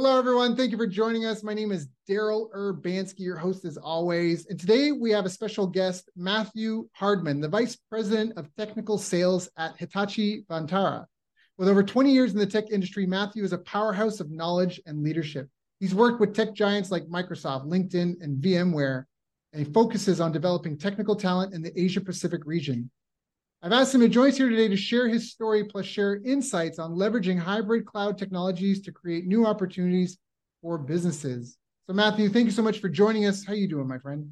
Hello, everyone. Thank you for joining us. My name is Daryl Urbanski, your host as always. And today we have a special guest, Matthew Hardman, the Vice President of Technical Sales at Hitachi Vantara. With over 20 years in the tech industry, Matthew is a powerhouse of knowledge and leadership. He's worked with tech giants like Microsoft, LinkedIn, and VMware, and he focuses on developing technical talent in the Asia Pacific region. I've asked him to join us here today to share his story plus share insights on leveraging hybrid cloud technologies to create new opportunities for businesses. So, Matthew, thank you so much for joining us. How are you doing, my friend?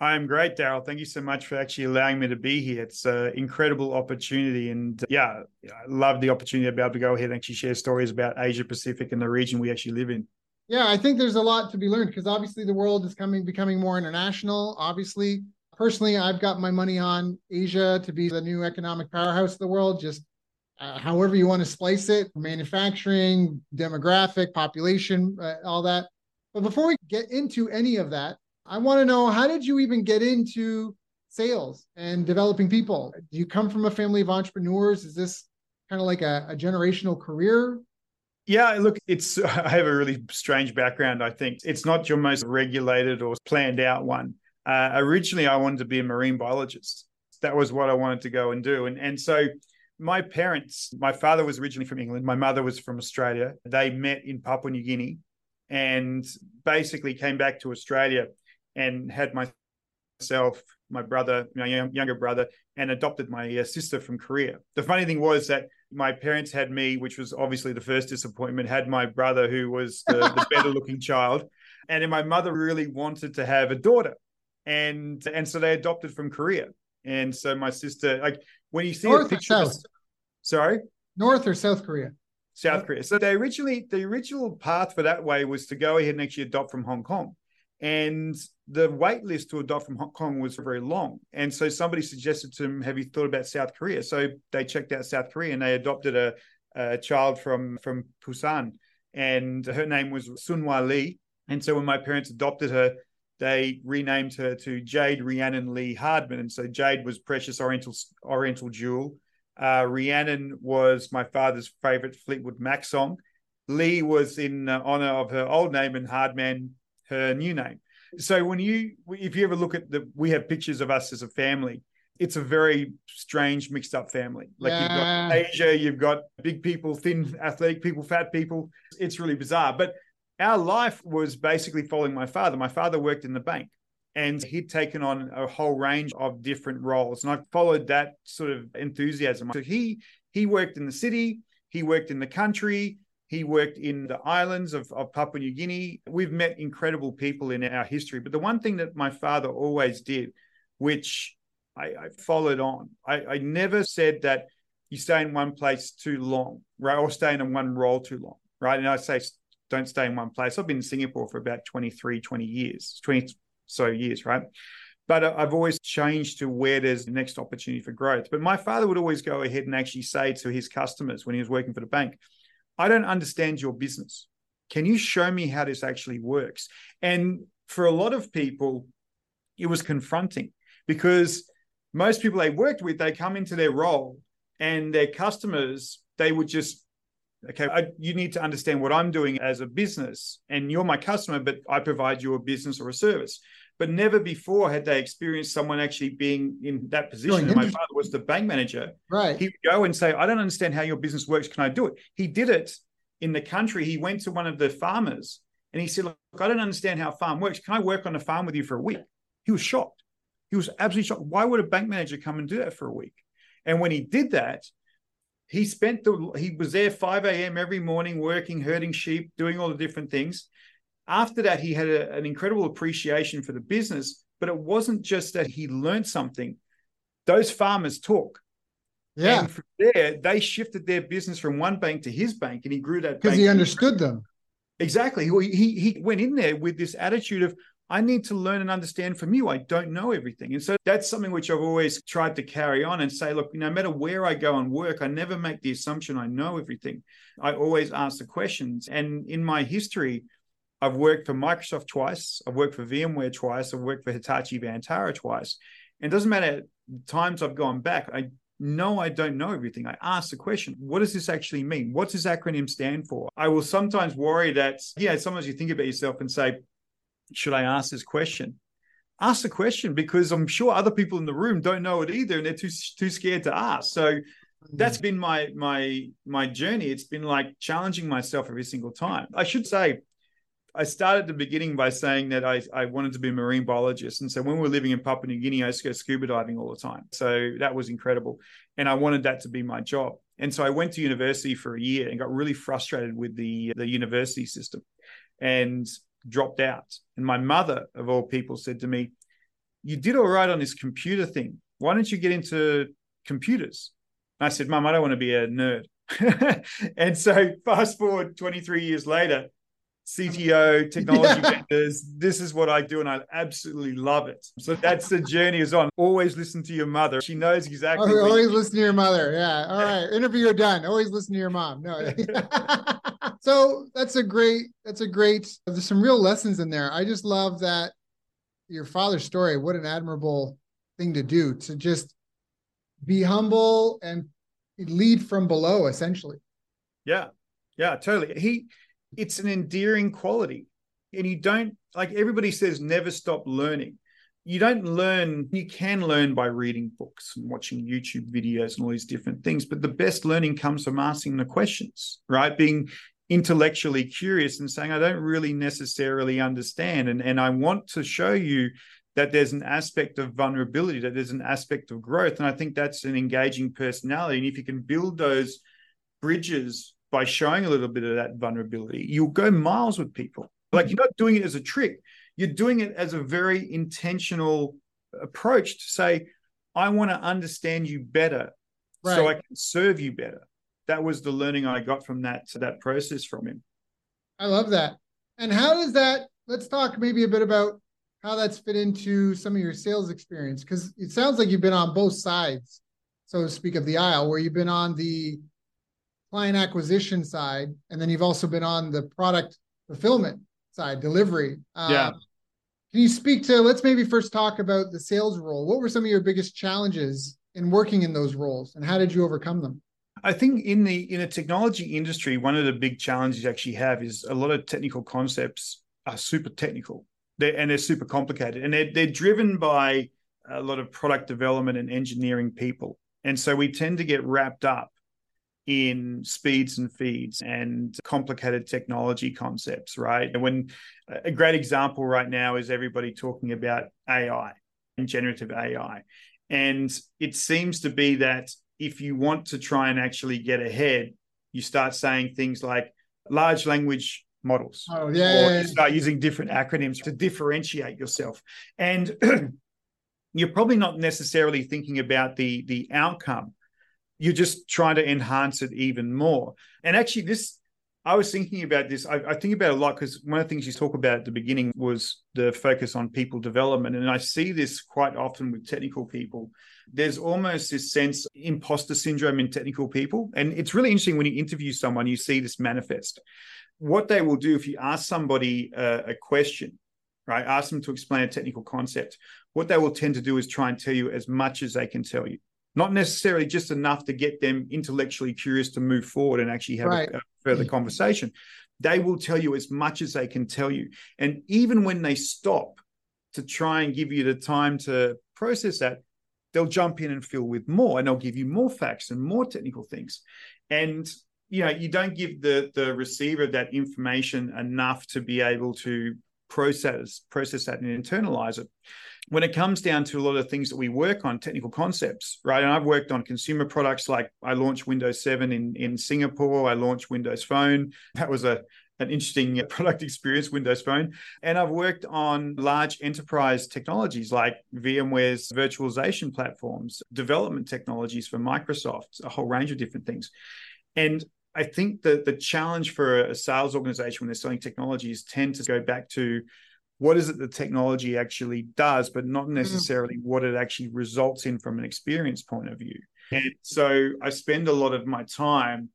I'm great, Daryl. Thank you so much for actually allowing me to be here. It's an incredible opportunity. And yeah, I love the opportunity to be able to go ahead and actually share stories about Asia Pacific and the region we actually live in. Yeah, I think there's a lot to be learned because obviously the world is coming becoming more international. Obviously, personally, I've got my money on Asia to be the new economic powerhouse of the world. Just uh, however you want to splice it, manufacturing, demographic, population, uh, all that. But before we get into any of that, I want to know how did you even get into sales and developing people? Do you come from a family of entrepreneurs? Is this kind of like a, a generational career? Yeah, look, it's I have a really strange background. I think it's not your most regulated or planned out one. Uh, originally, I wanted to be a marine biologist. That was what I wanted to go and do. And, and so my parents, my father was originally from England, my mother was from Australia. They met in Papua New Guinea and basically came back to Australia and had myself, my brother, my younger brother, and adopted my uh, sister from Korea. The funny thing was that my parents had me, which was obviously the first disappointment, had my brother, who was the, the better looking child. And then my mother really wanted to have a daughter and and so they adopted from Korea. And so my sister, like when you see North a picture, South? sorry, North or South Korea? South Korea. So they originally the original path for that way was to go ahead and actually adopt from Hong Kong. And the wait list to adopt from Hong Kong was very long. And so somebody suggested to them, Have you thought about South Korea? So they checked out South Korea and they adopted a, a child from, from Busan. And her name was Sunwa Lee. And so when my parents adopted her, they renamed her to Jade Rhiannon Lee Hardman. And so Jade was Precious Oriental Oriental Jewel. Uh, Rhiannon was my father's favorite Fleetwood Mac song. Lee was in uh, honor of her old name and Hardman, her new name. So when you, if you ever look at the, we have pictures of us as a family. It's a very strange, mixed up family. Like yeah. you've got Asia, you've got big people, thin, athletic people, fat people. It's really bizarre. But our life was basically following my father. My father worked in the bank and he'd taken on a whole range of different roles. And I followed that sort of enthusiasm. So he he worked in the city, he worked in the country, he worked in the islands of, of Papua New Guinea. We've met incredible people in our history. But the one thing that my father always did, which I, I followed on, I, I never said that you stay in one place too long, right? Or stay in one role too long, right? And I say don't stay in one place. I've been in Singapore for about 23, 20 years, 20 so years, right? But uh, I've always changed to where there's the next opportunity for growth. But my father would always go ahead and actually say to his customers when he was working for the bank, I don't understand your business. Can you show me how this actually works? And for a lot of people, it was confronting because most people they worked with, they come into their role and their customers, they would just okay, I, you need to understand what I'm doing as a business, and you're my customer, but I provide you a business or a service. But never before had they experienced someone actually being in that position. My father was the bank manager. Right. He would go and say, I don't understand how your business works. Can I do it? He did it in the country. He went to one of the farmers and he said, Look, I don't understand how a farm works. Can I work on a farm with you for a week? He was shocked. He was absolutely shocked. Why would a bank manager come and do that for a week? And when he did that, he spent the he was there 5 a.m. every morning working, herding sheep, doing all the different things. After that, he had a, an incredible appreciation for the business, but it wasn't just that he learned something. Those farmers talk. Yeah. And from there, they shifted their business from one bank to his bank, and he grew that because he understood them. Exactly. He he went in there with this attitude of I need to learn and understand from you. I don't know everything. And so that's something which I've always tried to carry on and say, look, no matter where I go and work, I never make the assumption I know everything. I always ask the questions. And in my history, I've worked for Microsoft twice, I've worked for VMware twice, I've worked for Hitachi Vantara twice. And it doesn't matter times I've gone back, I know I don't know everything. I ask the question, what does this actually mean? What does acronym stand for? I will sometimes worry that, yeah, sometimes you think about yourself and say, should I ask this question? Ask the question because I'm sure other people in the room don't know it either, and they're too too scared to ask. So hmm. that's been my my my journey. It's been like challenging myself every single time. I should say, I started the beginning by saying that I, I wanted to be a marine biologist. And so when we were living in Papua New Guinea, I used to go scuba diving all the time. So that was incredible. And I wanted that to be my job. And so I went to university for a year and got really frustrated with the, the university system. And dropped out. And my mother, of all people, said to me, You did all right on this computer thing. Why don't you get into computers? And I said, Mum, I don't want to be a nerd. and so, fast forward 23 years later, CTO, technology yeah. vendors. This is what I do, and I absolutely love it. So that's the journey is on. Always listen to your mother. She knows exactly. Oh, always listen to your mother. Yeah. All right. Interview done. Always listen to your mom. No. so that's a great. That's a great. There's some real lessons in there. I just love that your father's story. What an admirable thing to do to just be humble and lead from below, essentially. Yeah. Yeah. Totally. He it's an endearing quality. And you don't, like everybody says, never stop learning. You don't learn, you can learn by reading books and watching YouTube videos and all these different things. But the best learning comes from asking the questions, right? Being intellectually curious and saying, I don't really necessarily understand. And, and I want to show you that there's an aspect of vulnerability, that there's an aspect of growth. And I think that's an engaging personality. And if you can build those bridges by showing a little bit of that vulnerability, you'll go miles with people. Like you're not doing it as a trick, you're doing it as a very intentional approach to say, I want to understand you better right. so I can serve you better. That was the learning I got from that that process from him. I love that. And how does that let's talk maybe a bit about how that's fit into some of your sales experience because it sounds like you've been on both sides, so to speak, of the aisle, where you've been on the client acquisition side, and then you've also been on the product fulfillment side, delivery. yeah. Um, can you speak to? Let's maybe first talk about the sales role. What were some of your biggest challenges in working in those roles, and how did you overcome them? I think in the in a technology industry, one of the big challenges you actually have is a lot of technical concepts are super technical, they're, and they're super complicated, and they're they're driven by a lot of product development and engineering people, and so we tend to get wrapped up in speeds and feeds and complicated technology concepts, right? And when a great example right now is everybody talking about AI and generative AI. And it seems to be that if you want to try and actually get ahead, you start saying things like large language models. Oh, yeah. Or you start using different acronyms to differentiate yourself. And you're probably not necessarily thinking about the the outcome you're just trying to enhance it even more. And actually, this I was thinking about this. I, I think about it a lot because one of the things you talk about at the beginning was the focus on people development, and I see this quite often with technical people. There's almost this sense imposter syndrome in technical people, and it's really interesting when you interview someone, you see this manifest. What they will do if you ask somebody a, a question, right? Ask them to explain a technical concept. What they will tend to do is try and tell you as much as they can tell you not necessarily just enough to get them intellectually curious to move forward and actually have right. a further mm. conversation. They will tell you as much as they can tell you. And even when they stop to try and give you the time to process that, they'll jump in and fill with more and they'll give you more facts and more technical things. And you know, you don't give the the receiver that information enough to be able to process process that and internalize it when it comes down to a lot of things that we work on, technical concepts, right? And I've worked on consumer products like I launched Windows 7 in, in Singapore. I launched Windows Phone. That was a an interesting uh, product experience, Windows Phone. And I've worked on large enterprise technologies like VMware's virtualization platforms, development technologies for Microsoft, a whole range of different things. And I think that the challenge for a sales organization when they're selling technologies tend to go back to what is it the technology actually does, but not mm. necessarily mm. what it actually results in from an experience point of view. And so I spend a lot of my time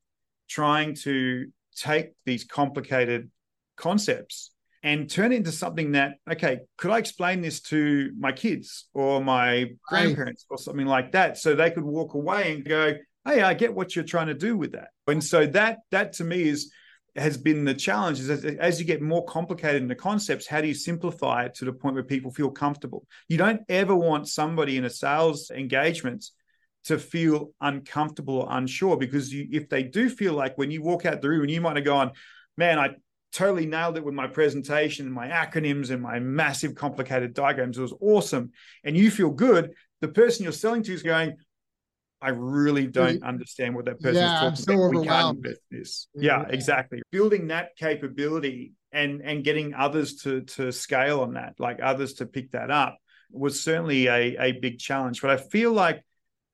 trying to take these complicated concepts and turn it into something that okay could i explain this to my kids or my grandparents right. or something like that so they could walk away and go hey i get what you're trying to do with that and so that that to me is has been the challenge is as, as you get more complicated in the concepts how do you simplify it to the point where people feel comfortable you don't ever want somebody in a sales engagement to feel uncomfortable or unsure because you, if they do feel like when you walk out the room and you might have gone man i totally nailed it with my presentation and my acronyms and my massive complicated diagrams. It was awesome. And you feel good. The person you're selling to is going, I really don't understand what that person yeah, is talking so about. We can't invest this. Yeah, exactly. Building that capability and and getting others to to scale on that, like others to pick that up, was certainly a, a big challenge. But I feel like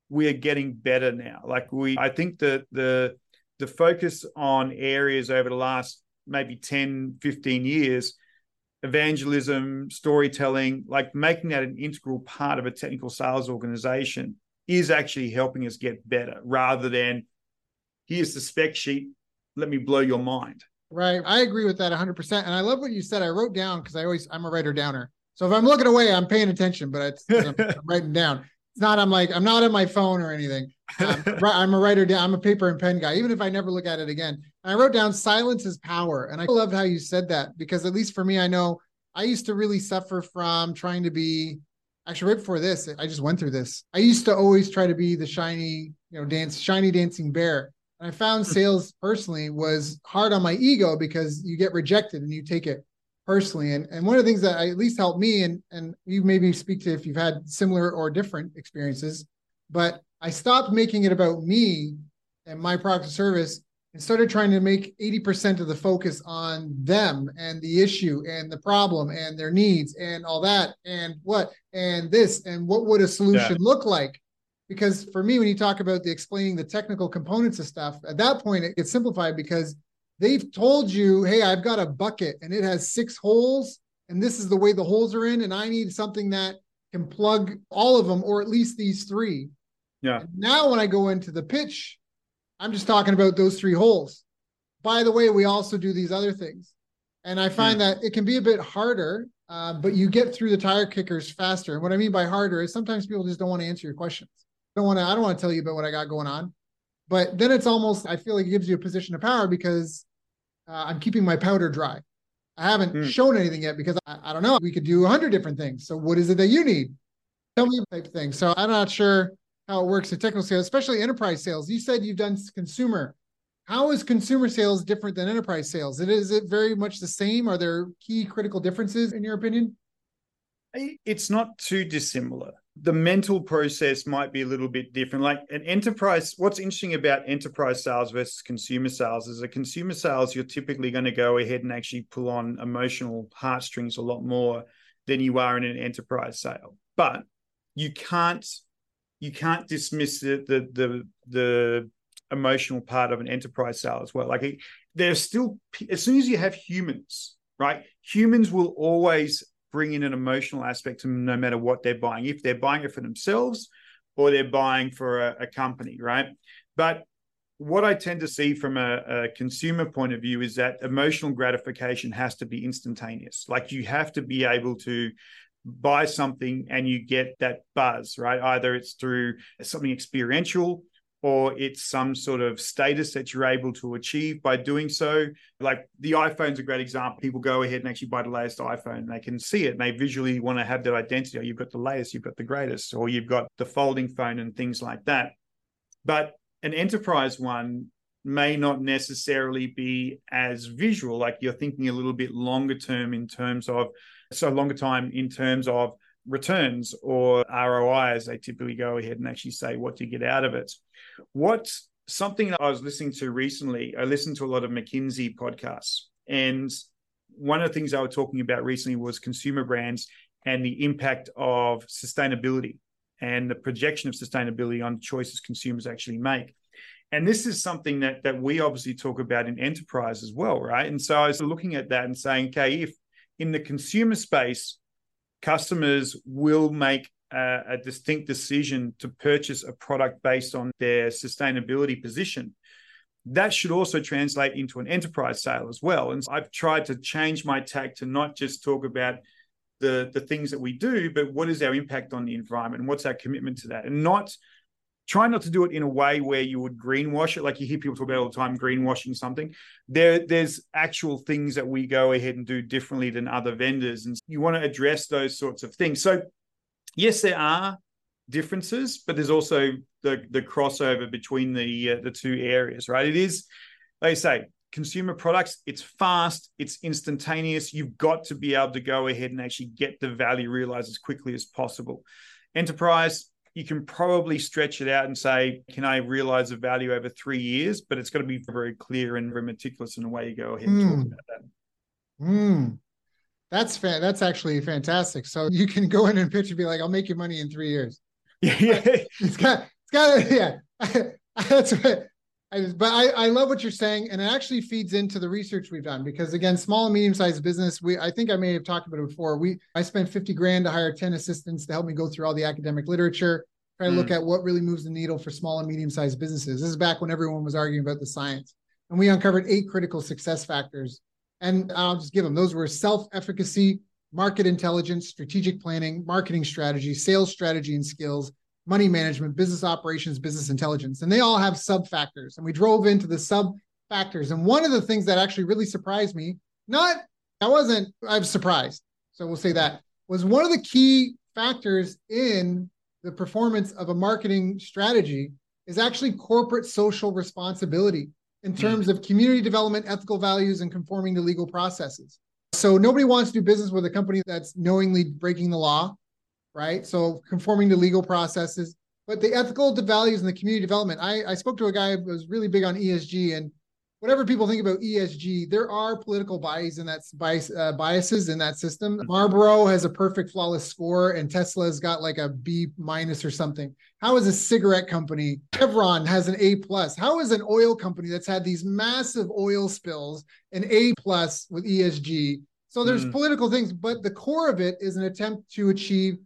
we are getting better now. Like we I think that the the focus on areas over the last maybe 10, 15 years, evangelism, storytelling, like making that an integral part of a technical sales organization is actually helping us get better rather than here's the spec sheet, let me blow your mind. Right. I agree with that 100%. And I love what you said. I wrote down because I always, I'm a writer downer. So if I'm looking away, I'm paying attention, but it's, I'm, I'm writing down. It's not, I'm like, I'm not on my phone or anything. Um, I'm a writer down. I'm a paper and pen guy, even if I never look at it again. And I wrote down silence is power. And I loved how you said that because at least for me, I know I used to really suffer from trying to be actually right before this, I just went through this. I used to always try to be the shiny, you know, dance, shiny dancing bear. And I found hmm. sales personally was hard on my ego because you get rejected and you take it personally. And and one of the things that I, at least helped me, and and you maybe speak to if you've had similar or different experiences, but I stopped making it about me and my product or service and started trying to make 80% of the focus on them and the issue and the problem and their needs and all that and what and this and what would a solution yeah. look like? Because for me when you talk about the explaining the technical components of stuff at that point it gets simplified because they've told you hey i've got a bucket and it has six holes and this is the way the holes are in and i need something that can plug all of them or at least these three. Yeah. And now when i go into the pitch I'm just talking about those three holes. By the way, we also do these other things. And I find yeah. that it can be a bit harder, uh, but you get through the tire kickers faster. And what I mean by harder is sometimes people just don't want to answer your questions. Don't want to, I don't want to tell you about what I got going on. But then it's almost, I feel like it gives you a position of power because uh, I'm keeping my powder dry. I haven't mm. shown anything yet because I, I don't know. We could do a hundred different things. So what is it that you need? Tell me type thing. So I'm not sure how it works in technical sales, especially enterprise sales. You said you've done consumer. How is consumer sales different than enterprise sales? Is it very much the same? Are there key critical differences in your opinion? It's not too dissimilar. The mental process might be a little bit different. Like an enterprise, what's interesting about enterprise sales versus consumer sales is a consumer sales, you're typically going to go ahead and actually pull on emotional heartstrings a lot more than you are in an enterprise sale. But you can't you can't dismiss the the the, the emotional part of an enterprise sale as well. Like there's still as soon as you have humans, right? Humans will always bring in an emotional aspect to no matter what they're buying. If they're buying it for themselves or they're buying for a, a company, right? But what I tend to see from a, a, consumer point of view is that emotional gratification has to be instantaneous. Like you have to be able to buy something and you get that buzz, right? Either it's through something experiential or it's some sort of status that you're able to achieve by doing so. Like the iPhone's a great example. People go ahead and actually buy the latest iPhone. They can see it and they visually want to have that identity. Oh, you've got the latest, you've got the greatest, or you've got the folding phone and things like that. But an enterprise one may not necessarily be as visual. Like you're thinking a little bit longer term in terms of so longer time in terms of returns or ROI, as they typically go ahead and actually say what you get out of it. What's something I was listening to recently? I listened to a lot of McKinsey podcasts, and one of the things I was talking about recently was consumer brands and the impact of sustainability and the projection of sustainability on the choices consumers actually make. And this is something that that we obviously talk about in enterprise as well, right? And so I was looking at that and saying, okay, if in the consumer space, customers will make a, a distinct decision to purchase a product based on their sustainability position, that should also translate into an enterprise sale as well. And so I've tried to change my tack to not just talk about the, the things that we do, but what is our impact on the environment and what's our commitment to that? And not try not to do it in a way where you would greenwash it. Like you hear people talk about all the time, greenwashing something. There, there's actual things that we go ahead and do differently than other vendors. And you want to address those sorts of things. So yes, there are differences, but there's also the the crossover between the uh, the two areas, right? It is, like say, consumer products. It's fast, it's instantaneous. You've got to be able to go ahead and actually get the value realized as quickly as possible. Enterprise, you can probably stretch it out and say, can I realize the value over three years? But it's got to be very clear and very meticulous in the way you go ahead and mm. talk hmm. about that. Mm. That's fa- that's actually fantastic. So you can go in and pitch and be like, "I'll make you money in three years." Yeah, it's got it's got yeah. that's what. I, but I, I love what you're saying, and it actually feeds into the research we've done because again, small and medium sized business. We I think I may have talked about it before. We I spent 50 grand to hire 10 assistants to help me go through all the academic literature, try to mm. look at what really moves the needle for small and medium sized businesses. This is back when everyone was arguing about the science, and we uncovered eight critical success factors. And I'll just give them. Those were self efficacy, market intelligence, strategic planning, marketing strategy, sales strategy and skills, money management, business operations, business intelligence. And they all have sub factors. And we drove into the sub factors. And one of the things that actually really surprised me, not, I wasn't, I was surprised. So we'll say that was one of the key factors in the performance of a marketing strategy is actually corporate social responsibility in hmm. terms of community development, ethical values, and conforming to legal processes. So nobody wants to do business with a company that's knowingly breaking the law, right? So conforming to legal processes, but the ethical values and the community development. I, I spoke to a guy who was really big on ESG, and whatever people think about ESG, there are political bias in that bias, uh, biases in that system. Marlboro has a perfect flawless score, and Tesla's got like a B minus or something. How is a cigarette company? Chevron has an A plus. How is an oil company that's had these massive oil spills an A plus with ESG? So there's mm. political things, but the core of it is an attempt to achieve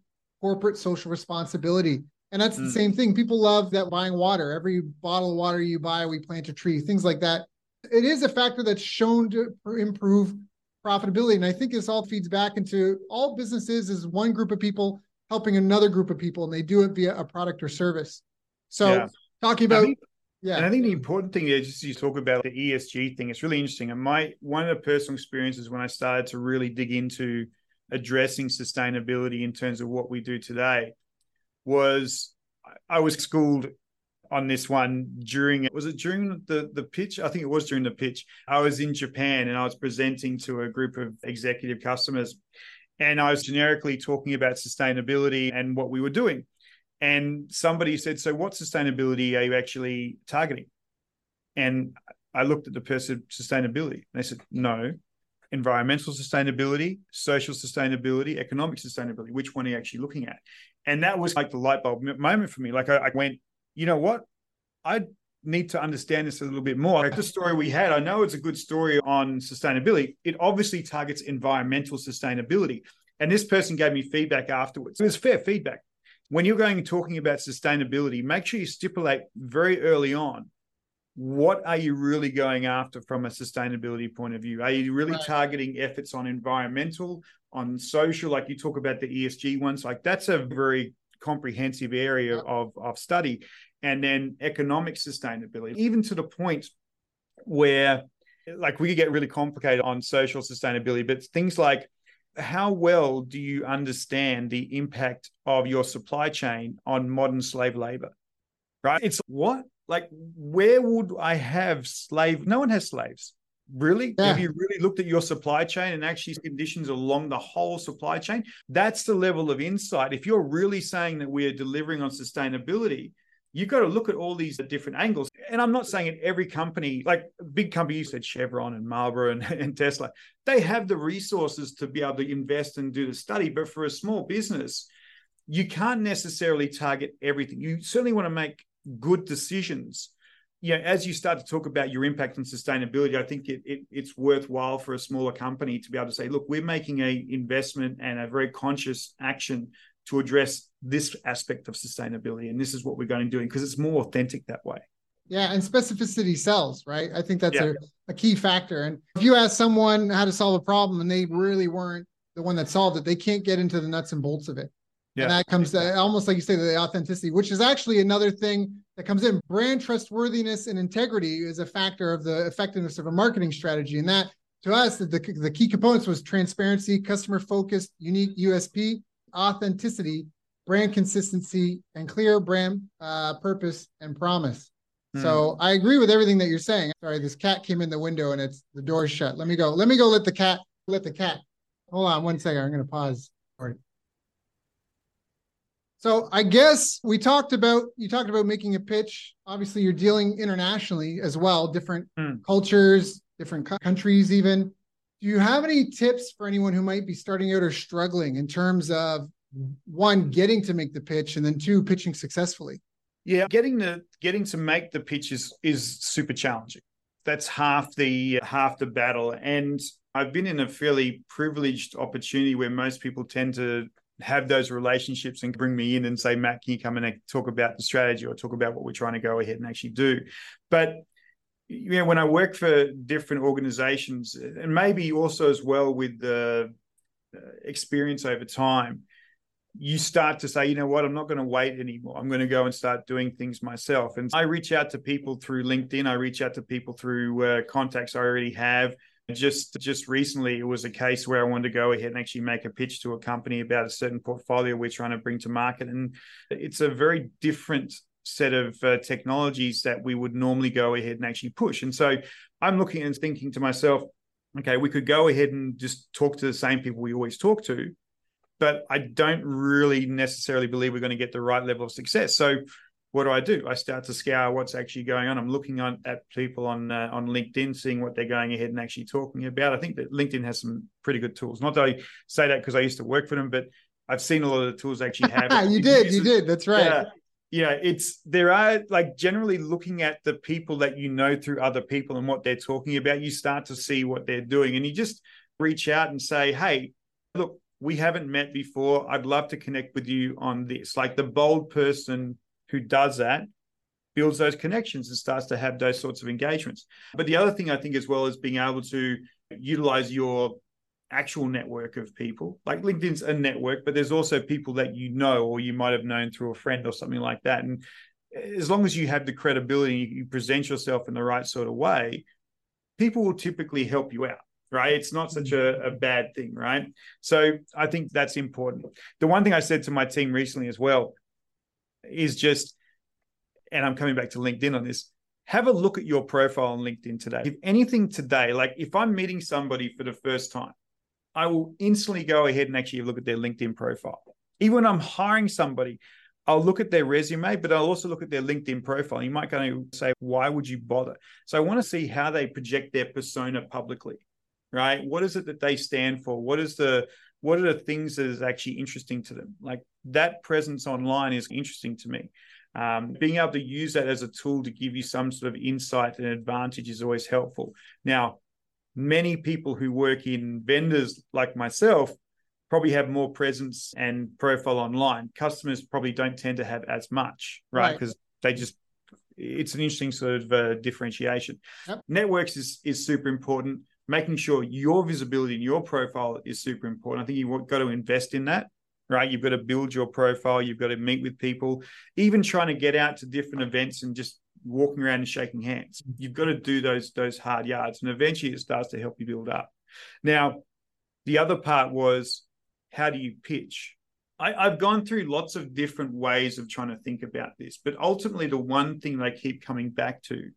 corporate social responsibility. And that's mm. the same thing. People love that buying water. Every bottle of water you buy, we plant a tree, things like that. It is a factor that's shown to improve profitability. And I think this all feeds back into all businesses is one group of people helping another group of people, and they do it via a product or service. So yeah. talking about think, yeah. And I think the important thing is just you talk about the ESG thing. It's really interesting. And my one of the personal experiences when I started to really dig into addressing sustainability in terms of what we do today was I was schooled on this one during was it during the the pitch? I think it was during the pitch. I was in japan and i was presenting to a group of executive customers and i was generically talking about sustainability and what we were doing. And somebody said so what sustainability are you actually targeting? And i looked at the person sustainability. And they said no environmental sustainability, social sustainability, economic sustainability. Which one are you actually looking at? And that was like the light bulb moment for me. Like I, I went, you know what? I need to understand this a little bit more. Like the story we had, I know it's a good story on sustainability. It obviously targets environmental sustainability. And this person gave me feedback afterwards. It was fair feedback. When you're going and talking about sustainability, make sure you stipulate very early on what are you really going after from a sustainability point of view? Are you really right. targeting efforts on environmental, on social, like you talk about the ESG ones? Like that's a very comprehensive area of, of study. And then economic sustainability, even to the point where like we could get really complicated on social sustainability, but things like how well do you understand the impact of your supply chain on modern slave labor? Right? It's what like where would i have slave no one has slaves. Really? Yeah. have you really looked at your supply chain and actually conditions along the whole supply chain? That's the level of insight. If you're really saying that we are delivering on sustainability you've got to look at all these different angles. And i'm not saying in every company like big company you said chevron and marlboro and, and tesla they have the resources to be able to invest and do the study. But for a small business you can't necessarily target everything. You certainly want to make good decisions you know, as you start to talk about your impact and sustainability, I think it, it, it's worthwhile for a smaller company to be able to say, look, we're making a investment and a very conscious action to address this aspect of sustainability, and this is what we're going to do because it's more authentic that way. Yeah, and specificity sells, right? I think that's yeah. a, a key factor. And if you ask someone how to solve a problem and they really weren't the one that solved it, they can't get into the nuts and bolts of it. Yeah. And that comes to, almost like you say, the authenticity, which is actually another thing that comes in. Brand trustworthiness and integrity is a factor of the effectiveness of a marketing strategy. And that to us, the, the key components was transparency, customer focused, unique USP, authenticity, brand consistency, and clear brand uh, purpose and promise. Hmm. So I agree with everything that you're saying. Sorry, this cat came in the window and it's the door's shut. Let me go. Let me go. Let the cat. Let the cat. Hold on one second. I'm going to pause. All right. So I guess we talked about you talked about making a pitch. Obviously, you're dealing internationally as well, different mm. cultures, different countries, even. Do you have any tips for anyone who might be starting out or struggling in terms of one getting to make the pitch and then two pitching successfully? Yeah, getting the getting to make the pitch is is super challenging. That's half the half the battle. And I've been in a fairly privileged opportunity where most people tend to have those relationships and bring me in and say, Matt, can you come and talk about the strategy or talk about what we're trying to go ahead and actually do? But you know, when I work for different organizations, and maybe also as well with the uh, experience over time, you start to say, you know what, I'm not going to wait anymore. I'm going to go and start doing things myself. And I reach out to people through LinkedIn. I reach out to people through uh, contacts I already have. Just just recently, it was a case where I wanted to go ahead and actually make a pitch to a company about a certain portfolio we're trying to bring to market, and it's a very different set of uh, technologies that we would normally go ahead and actually push. And so I'm looking and thinking to myself, okay, we could go ahead and just talk to the same people we always talk to, but I don't really necessarily believe we're going to get the right level of success. So what do I do? I start to scour what's actually going on. I'm looking on at people on uh, on LinkedIn, seeing what they're going ahead and actually talking about. I think that LinkedIn has some pretty good tools. Not that I say that because I used to work for them, but I've seen a lot of the tools actually have. you did, you did. That's right. Yeah, yeah, it's there are like generally looking at the people that you know through other people and what they're talking about. You start to see what they're doing, and you just reach out and say, "Hey, look, we haven't met before. I'd love to connect with you on this." Like the bold person who does that builds those connections and starts to have those sorts of engagements. But the other thing I think as well is being able to utilize your actual network of people. Like LinkedIn's a network, but there's also people that you know or you might have known through a friend or something like that. And as long as you have the credibility, and you present yourself in the right sort of way, people will typically help you out. Right. It's not such a, a bad thing. Right. So I think that's important. The one thing I said to my team recently as well is just, and I'm coming back to LinkedIn on this, have a look at your profile on LinkedIn today. If anything today, like if I'm meeting somebody for the first time, I will instantly go ahead and actually look at their LinkedIn profile. Even when I'm hiring somebody, I'll look at their resume, but I'll also look at their LinkedIn profile. You might kind of say, why would you bother? So I want to see how they project their persona publicly, right? What is it that they stand for? What is the what are the things that is actually interesting to them? Like that presence online is interesting to me. Um, being able to use that as a tool to give you some sort of insight and advantage is always helpful. Now, many people who work in vendors like myself probably have more presence and profile online. Customers probably don't tend to have as much, right? Because right. they just it's an interesting sort of uh, differentiation. Yep. Networks is is super important. Making sure your visibility and your profile is super important. I think you've got to invest in that, right? You've got to build your profile. You've got to meet with people. Even trying to get out to different events and just walking around and shaking hands. Mm-hmm. You've got to do those those hard yards, and eventually it starts to help you build up. Now, the other part was how do you pitch? I, I've gone through lots of different ways of trying to think about this, but ultimately, the one thing that I keep coming back to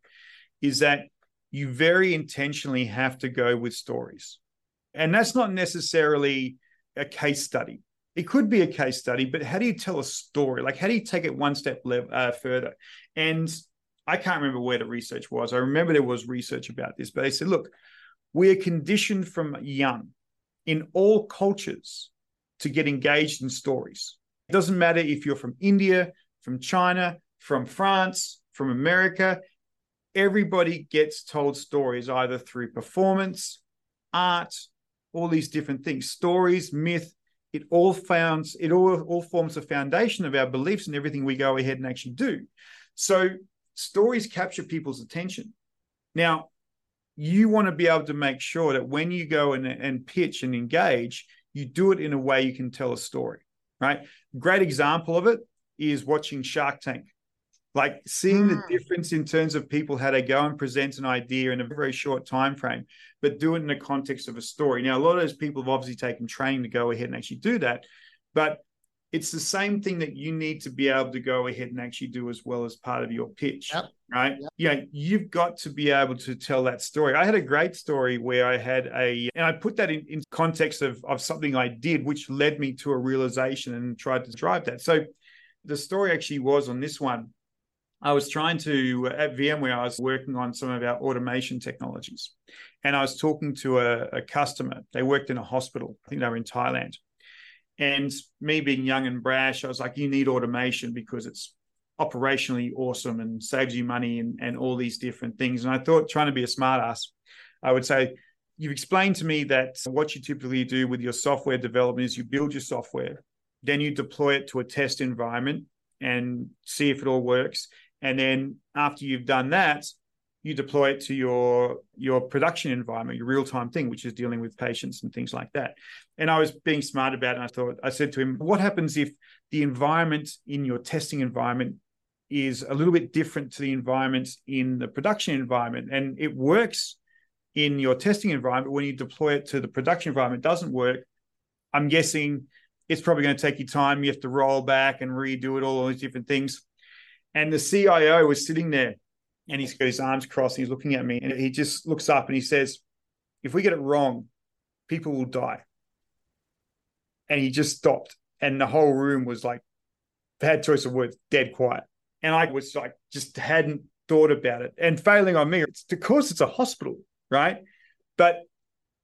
is that you very intentionally have to go with stories, and that's not necessarily a case study it could be a case study, but how do you tell a story? Like, how do you take it one step uh, further? And I can't remember where the research was. I remember there was research about this, but they said, look, we're conditioned from young in all cultures to get engaged in stories. It doesn't matter if you're from India, from China, from France, from America. Everybody gets told stories either through performance, art, all these different things, stories, myth. It all founds, it all, all forms the foundation of our beliefs and everything we go ahead and actually do. So stories capture people's attention. Now, you want to be able to make sure that when you go and, and pitch and engage, you do it in a way you can tell a story, right? Great example of it is watching Shark Tank like seeing mm. the hmm. difference in terms of people how they go and present an idea in a very short time frame but do it in the context of a story now a lot of those people have obviously taken training to go ahead and actually do that but it's the same thing that you need to be able to go ahead and actually do as well as part of your pitch yep. right yep. yeah you've got to be able to tell that story i had a great story where i had a and i put that in, in context of, of something i did which led me to a realization and tried to drive that so the story actually was on this one I was trying to, at VMware, I was working on some of our automation technologies. And I was talking to a, a, customer. They worked in a hospital. I think they were in Thailand. And me being young and brash, I was like, you need automation because it's operationally awesome and saves you money and, and all these different things. And I thought, trying to be a smartass, I would say, you've explained to me that what you typically do with your software development is you build your software, then you deploy it to a test environment and see if it all works and then after you've done that you deploy it to your your production environment your real-time thing which is dealing with patients and things like that. And i was being smart about it and i thought i said to him what happens if the environment in your testing environment is a little bit different to the environment in the production environment? And it works in your testing environment. When you deploy it to the production environment it doesn't work. I'm guessing it's probably going to take you time. You have to roll back and redo it all these different things and the CIO was sitting there and he's got his arms crossed. he's looking at me and he just looks up and he says, If we get it wrong, people will die. And he just stopped. And the whole room was like, bad choice of words, dead quiet. And I was like, just hadn't thought about it. And failing on me, it's of course it's a hospital, right? But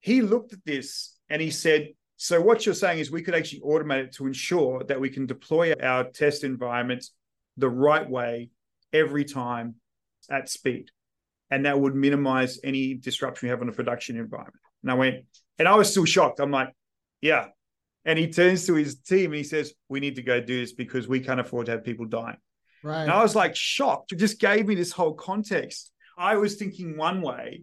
he looked at this and he said, so what you're saying is we could actually automate it to ensure that we can deploy our test environments the right way every time at speed. And that would minimize any disruption we have on a production environment. And I went, and I was still shocked. I'm like, yeah. And he turns to his team and he says, We need to go do this because we can't afford to have people dying. Right. And I was like shocked. It just gave me this whole context. I was thinking one way,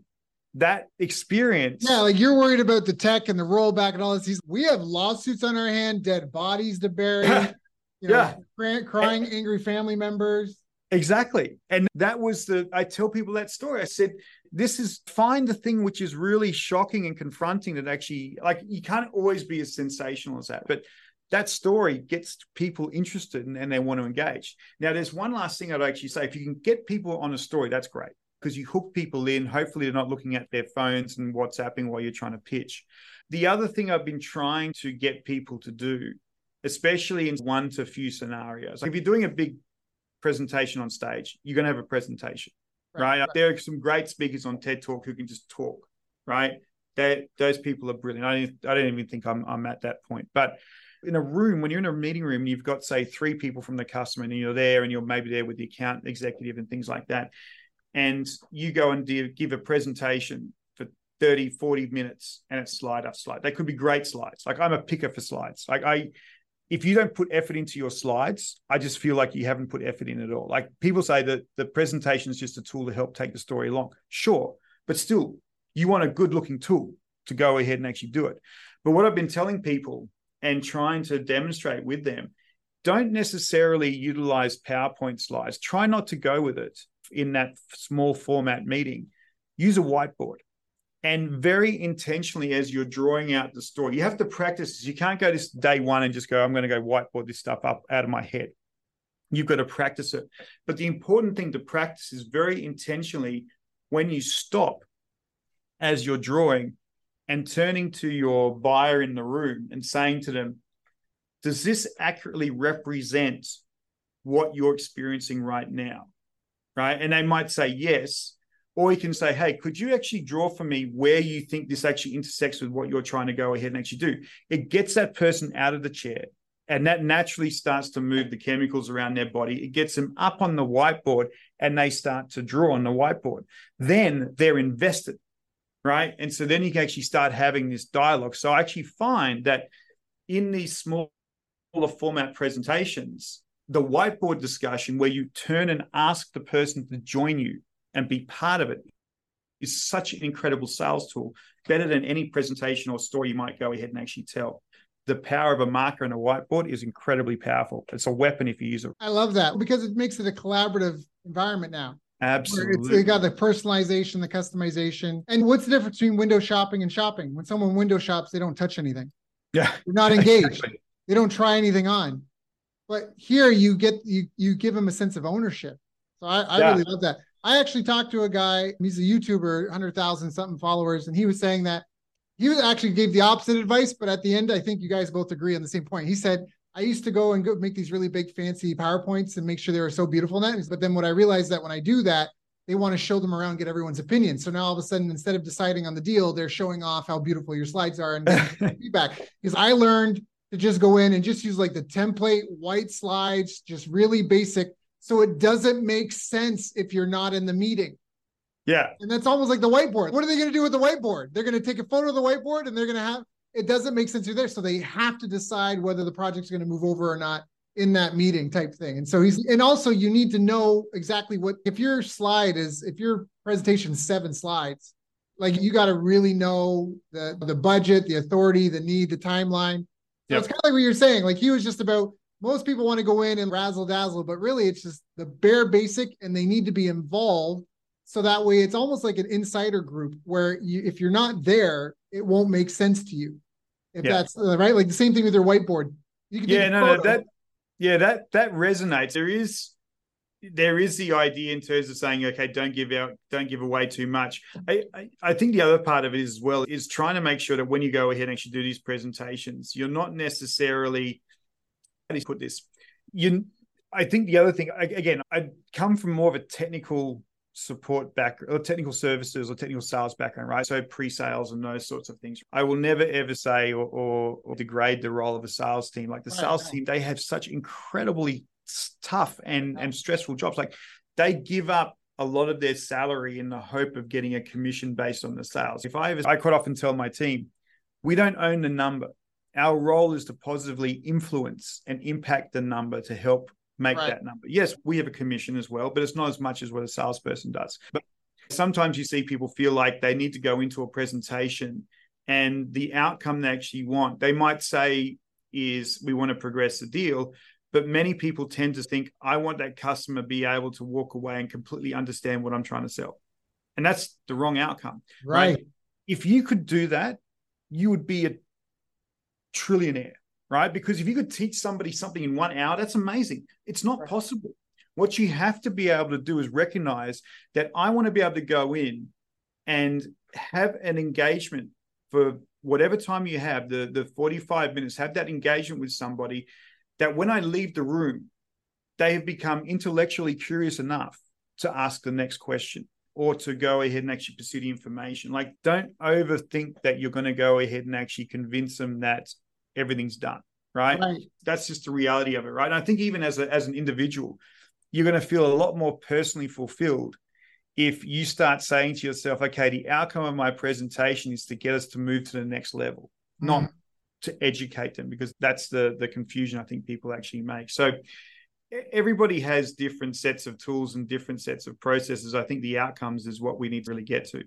that experience. Yeah, like you're worried about the tech and the rollback and all this. We have lawsuits on our hand, dead bodies to bury. You know, yeah. Crying, crying angry family members. Exactly. And that was the, I tell people that story. I said, this is find the thing which is really shocking and confronting that actually, like, you can't always be as sensational as that. But that story gets people interested and, and they want to engage. Now, there's one last thing I'd actually say. If you can get people on a story, that's great because you hook people in. Hopefully, they're not looking at their phones and WhatsApping while you're trying to pitch. The other thing I've been trying to get people to do especially in one to few scenarios. Like if you're doing a big presentation on stage, you're going to have a presentation, right? right? There are some great speakers on TED Talk who can just talk, right? That those people are brilliant. I don't, I don't even think I'm, I'm at that point, but in a room when you're in a meeting room and you've got say three people from the customer and you're there and you're maybe there with the account executive and things like that and you go and give a presentation for 30 40 minutes and it's slide after slide they could be great slides like i'm a picker for slides like i if you don't put effort into your slides, I just feel like you haven't put effort in at all. Like people say that the presentation is just a tool to help take the story along. Sure, but still, you want a good looking tool to go ahead and actually do it. But what I've been telling people and trying to demonstrate with them, don't necessarily utilize PowerPoint slides. Try not to go with it in that small format meeting. Use a whiteboard and very intentionally as you're drawing out the story you have to practice you can't go this day one and just go i'm going to go whiteboard this stuff up out of my head. You've got to practice it. But the important thing to practice is very intentionally when you stop as you're drawing and turning to your buyer in the room and saying to them does this accurately represent what you're experiencing right now? Right? And they might say yes or you can say, hey, could you actually draw for me where you think this actually intersects with what you're trying to go ahead and actually do? It gets that person out of the chair And that naturally starts to move the chemicals around their body. It gets them up on the whiteboard and they start to draw on the whiteboard. Then they're invested, right? And so then you can actually start having this dialogue. So I actually find that in these smaller format presentations, the whiteboard discussion where you turn and ask the person to join you and be part of it is such an incredible sales tool, better than any presentation or story you might go ahead and actually tell. The power of a marker and a whiteboard is incredibly powerful. It's a weapon if you use it. I love that because it makes it a collaborative environment now. Absolutely. It's, got the personalization, the customization. And what's the difference between window shopping and shopping? When someone window shops, they don't touch anything. Yeah. They're not engaged. Exactly. They don't try anything on. But here you get you you give them a sense of ownership. So I, I yeah. really love that. I actually talked to a guy, he's a YouTuber, 100,000 something followers, and he was saying that he was actually gave the opposite advice, but at the end, I think you guys both agree on the same point. He said, I used to go and go make these really big fancy PowerPoints and make sure they were so beautiful and that. But then what I realized that when I do that, they want to show them around, get everyone's opinion. So now all of a sudden, instead of deciding on the deal, they're showing off how beautiful your slides are and feedback. Because I learned to just go in and just use like the template white slides, just really basic so it doesn't make sense if you're not in the meeting. Yeah. And that's almost like the whiteboard. What are they going to do with the whiteboard? They're going to take a photo of the whiteboard and they're going to have it doesn't make sense you're there. So they have to decide whether the project's going to move over or not in that meeting type thing. And so he's and also you need to know exactly what if your slide is if your presentation is seven slides, like you got to really know the the budget, the authority, the need, the timeline. So yep. it's kind of like what you're saying. Like he was just about most people want to go in and razzle dazzle, but really it's just the bare basic and they need to be involved. So that way it's almost like an insider group where you, if you're not there, it won't make sense to you. If yeah. that's uh, right, like the same thing with your whiteboard. You can yeah, no, no, that, yeah, that, that resonates. There is, there is the idea in terms of saying, okay, don't give out, don't give away too much. I, I, I, think the other part of it as well is trying to make sure that when you go ahead and actually do these presentations, you're not necessarily do you put this? You, I think the other thing, again, I come from more of a technical support back or technical services or technical sales background, right? So pre-sales and those sorts of things. I will never ever say or, or, or degrade the role of a sales team. Like the right, sales right. team, they have such incredibly tough and and stressful jobs. Like they give up a lot of their salary in the hope of getting a commission based on the sales. If I ever, I quite often tell my team, we don't own the number our role is to positively influence and impact the number to help make right. that number. Yes, we have a commission as well, but it's not as much as what a salesperson does. But sometimes you see people feel like they need to go into a presentation and the outcome they actually want, they might say is we want to progress the deal. But many people tend to think, I want that customer be able to walk away and completely understand what I'm trying to sell. And that's the wrong outcome. Right. right? If you could do that, you would be a trillionaire, right? Because if you could teach somebody something in one hour, that's amazing. It's not possible. What you have to be able to do is recognize that I want to be able to go in and have an engagement for whatever time you have, the, the 45 minutes, have that engagement with somebody that when I leave the room, they have become intellectually curious enough to ask the next question or to go ahead and actually pursue the information. Like, don't overthink that you're going to go ahead and actually convince them that everything's done. Right? right. That's just the reality of it. Right. And I think even as a, as an individual, you're going to feel a lot more personally fulfilled if you start saying to yourself, okay, the outcome of my presentation is to get us to move to the next level, mm. not to educate them, because that's the the confusion I think people actually make. So everybody has different sets of tools and different sets of processes. I think the outcomes is what we need to really get to.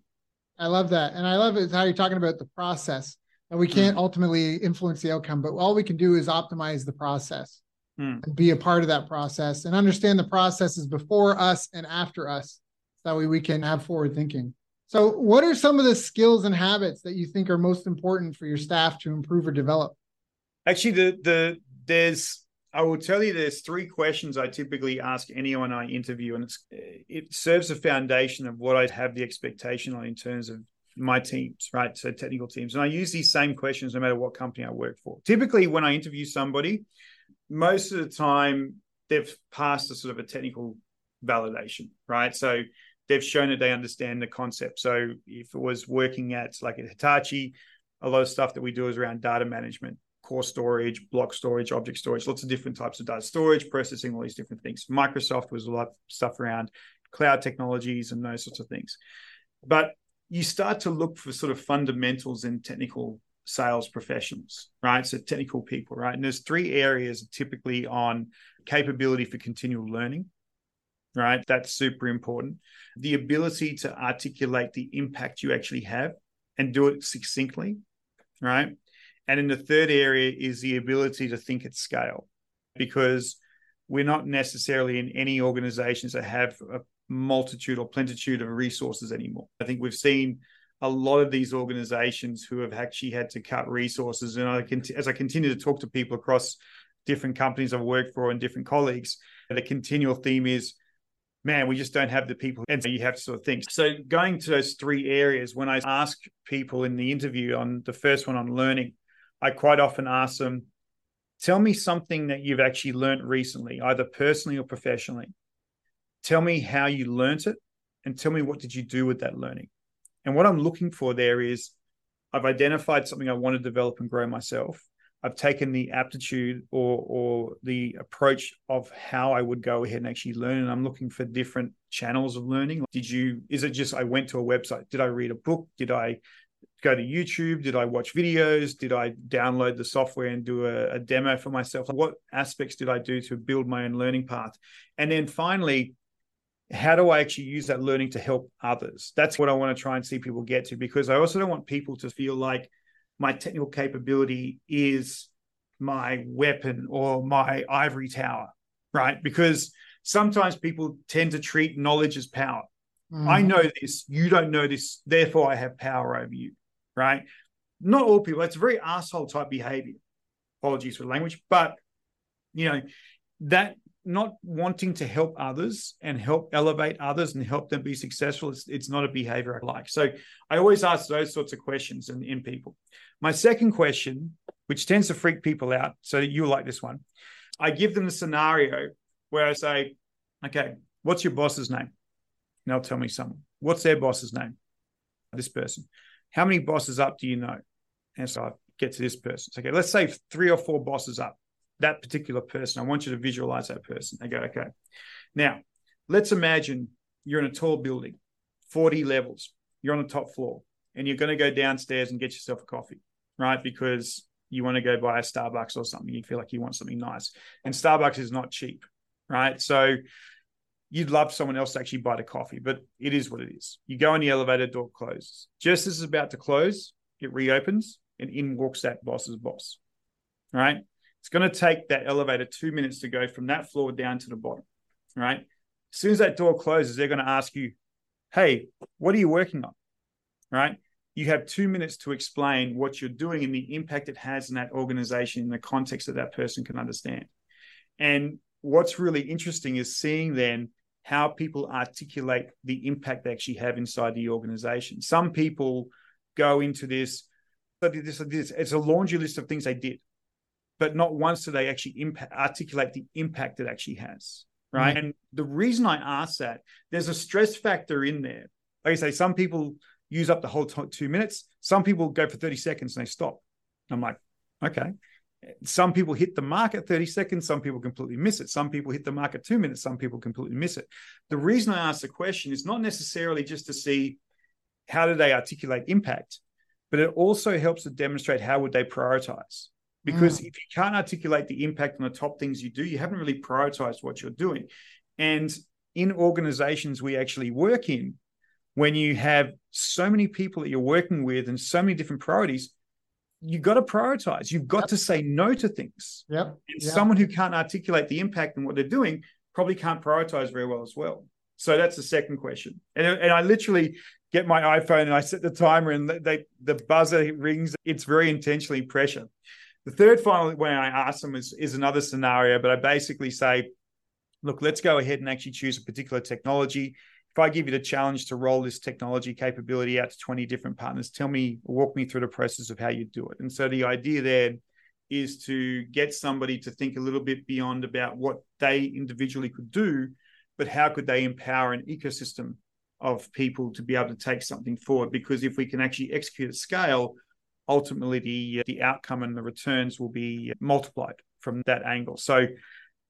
I love that. And I love it how you're talking about the process. And we hmm. can't mm. ultimately influence the outcome, but all we can do is optimize the process mm. and be a part of that process and understand the processes before us and after us. So that way we can have forward thinking. So, what are some of the skills and habits that you think are most important for your staff to improve or develop? Actually, the the there's I will tell you there's three questions I typically ask anyone I interview, and it serves a foundation of what I have the expectation on in terms of my teams, right? So technical teams. And I use these same questions no matter what company I work for. Typically, when I interview somebody, most of the time they've passed a sort of a technical validation, right? So they've shown that they understand the concept. So if it was working at like at Hitachi, a lot of stuff that we do is around data management core storage, block storage, object storage, lots of different types of data storage, processing, all these different things. Microsoft was a lot of stuff around cloud technologies and those sorts of things. But you start to look for sort of fundamentals in technical sales professionals, right? So technical people, right? And there's three areas typically on capability for continual learning, right? That's super important. The ability to articulate the impact you actually have and do it succinctly, right? And then the third area is the ability to think at scale because we're not necessarily in any organizations that have a multitude or plentitude of resources anymore. I think we've seen a lot of these organizations who have actually had to cut resources. And I can, as I continue to talk to people across different companies I've worked for and different colleagues, the continual theme is, man, we just don't have the people. And so you have to sort of think. So going to those three areas, when I ask people in the interview on the first one on learning, I quite often ask them, tell me something that you've actually learned recently, either personally or professionally. Tell me how you learned it and tell me what did you do with that learning. And what I'm looking for there is I've identified something I want to develop and grow myself. I've taken the aptitude or or the approach of how I would go ahead and actually learn. And I'm looking for different channels of learning. Did you is it just I went to a website? Did I read a book? Did I go to YouTube? Did I watch videos? Did I download the software and do a, a demo for myself? What aspects did I do to build my own learning path? And then finally, how do I actually use that learning to help others? That's what I want to try and see people get to because I also don't want people to feel like my technical capability is my weapon or my ivory tower, right? Because sometimes people tend to treat knowledge as power. Mm. I know this, you don't know this, therefore I have power over you, right? Not all people, it's a very asshole type behavior. Apologies for language, but you know, that not wanting to help others and help elevate others and help them be successful it's, it's not a behavior i like. So i always ask those sorts of questions in, in people. My second question which tends to freak people out so you like this one i give them the scenario where i say okay what's your boss's name? And they'll tell me someone. What's their boss's name? This person. How many bosses up do you know? And so i get to this person. So, okay let's say three or four bosses up that particular person. I want you to visualize that person. I go, okay. Now, let's imagine you're in a tall building, 40 levels. You're on the top floor and you're going to go downstairs and get yourself a coffee, right? Because you want to go buy a Starbucks or something. You feel like you want something nice. And Starbucks is not cheap, right? So you'd love someone else to actually buy the coffee, but it is what it is. You go in the elevator, door closes. Just as it's about to close, it reopens and in walks that boss's boss, right? It's going to take that elevator two minutes to go from that floor down to the bottom, right? As soon as that door closes, they're going to ask you, hey, what are you working on? Right? You have two minutes to explain what you're doing and the impact it has in that organization in the context that that person can understand. And what's really interesting is seeing then how people articulate the impact they actually have inside the organization. Some people go into this, this, this it's a laundry list of things they did but not once do they actually impact, articulate the impact it actually has. Right. Mm-hmm. And the reason I ask that, there's a stress factor in there. Like I say, some people use up the whole t- two minutes. Some people go for 30 seconds and they stop. I'm like, okay. Some people hit the mark at 30 seconds. Some people completely miss it. Some people hit the mark at two minutes. Some people completely miss it. The reason I ask the question is not necessarily just to see how do they articulate impact, but it also helps to demonstrate how would they prioritize because mm. if you can't articulate the impact on the top things you do, you haven't really prioritized what you're doing. And in organizations we actually work in, when you have so many people that you're working with and so many different priorities, you've got to prioritize. You've got yep. to say no to things. Yep. And yep. someone who can't articulate the impact and what they're doing probably can't prioritize very well as well. So that's the second question. And, and I literally get my iPhone and I set the timer and they, the buzzer rings. It's very intentionally pressure. The third final way I ask them is, is another scenario, but I basically say, look, let's go ahead and actually choose a particular technology. If I give you the challenge to roll this technology capability out to 20 different partners, tell me, walk me through the process of how you do it. And so the idea there is to get somebody to think a little bit beyond about what they individually could do, but how could they empower an ecosystem of people to be able to take something forward? Because if we can actually execute at scale, ultimately the uh, the outcome and the returns will be uh, multiplied from that angle. So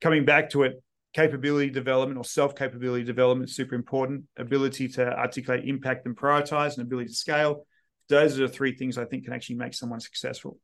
coming back to it, capability development or self capability development is super important. Ability to articulate impact and prioritize, and ability to scale. Those are the three things I think can actually make someone successful.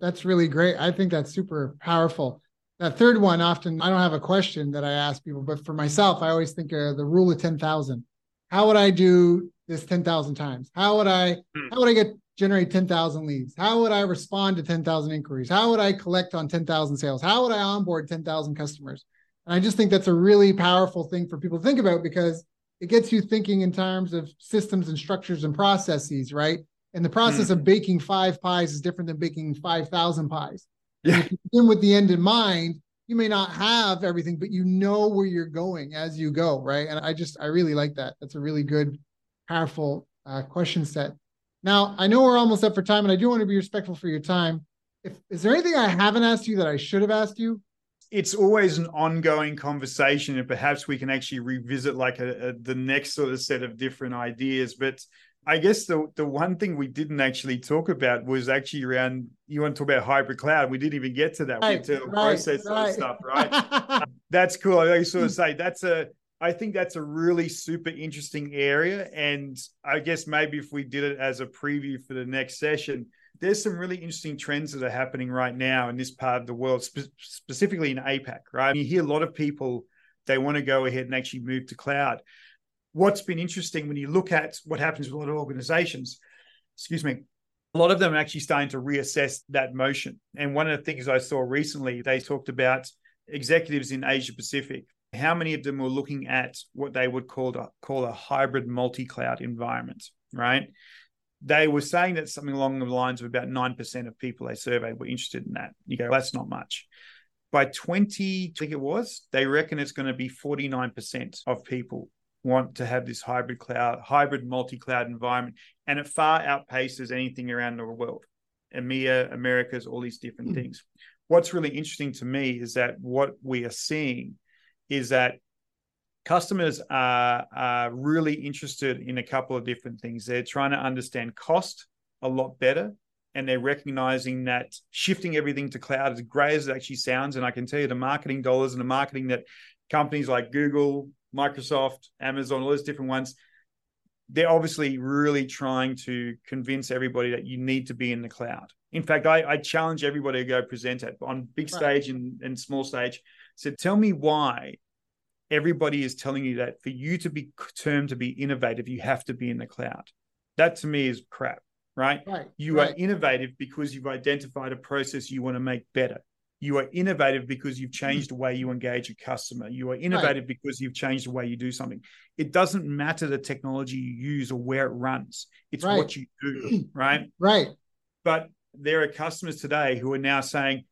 That's really great. I think that's super powerful. That third one, often I don't have a question that I ask people, but for myself, I always think of the rule of 10,000. How would I do this 10,000 times? How would I, hmm. how would I get generate 10,000 leads? How would I respond to 10,000 inquiries? How would I collect on 10,000 sales? How would I onboard 10,000 customers? And I just think that's a really powerful thing for people to think about because it gets you thinking in terms of systems and structures and processes, right? And the process mm. of baking five pies is different than baking 5,000 pies. Yeah. if you begin with the end in mind, you may not have everything, but you know where you're going as you go, right? And I just, I really like that. That's a really good, powerful uh, question set. Now, I know we're almost up for time, and I do want to be respectful for your time. If is there anything I haven't asked you that I should have asked you? It's always an ongoing conversation, and perhaps we can actually revisit like a, a, the next sort of set of different ideas. But I guess the the one thing we didn't actually talk about was actually around you want to talk about hybrid cloud. We didn't even get to that right, right, process right. Stuff, right? that's cool. I sort of hmm. say that's a I think that's a really super interesting area. And I guess maybe if we did it as a preview for the next session, there's some really interesting trends that are happening right now in this part of the world, spe- specifically in APAC, right? You hear a lot of people, they want to go ahead and actually move to cloud. What's been interesting when you look at what happens with a lot of organizations, excuse me, a lot of them are actually starting to reassess that motion. And one of the things I saw recently, they talked about executives in Asia Pacific how many of them were looking at what they would call a, call a hybrid multi-cloud environment, right? They were saying that something along the lines of about 9% of people they surveyed were interested in that. You go, that's not much. By 20, I think it was, they reckon it's going to be 49% of people want to have this hybrid cloud, hybrid multi-cloud environment. And it far outpaces anything around the world. EMEA, Americas, all these different mm. things. What's really interesting to me is that what we are seeing is that customers are, are really interested in a couple of different things. They're trying to understand cost a lot better and they're recognizing that shifting everything to cloud, as great as it actually sounds, and I can tell you the marketing dollars and the marketing that companies like Google, Microsoft, Amazon, all those different ones, they're obviously really trying to convince everybody that you need to be in the cloud. In fact, I, I challenge everybody to go present it on big stage right. and, and small stage so tell me why everybody is telling you that for you to be termed to be innovative, you have to be in the cloud. That to me is crap, right? right you right. are innovative because you've identified a process you want to make better. You are innovative because you've mm-hmm. changed the way you engage a customer. You are innovative right. because you've changed the way you do something. It doesn't matter the technology you use or where it runs. It's what you do, right? Right. But there are customers today who are now saying,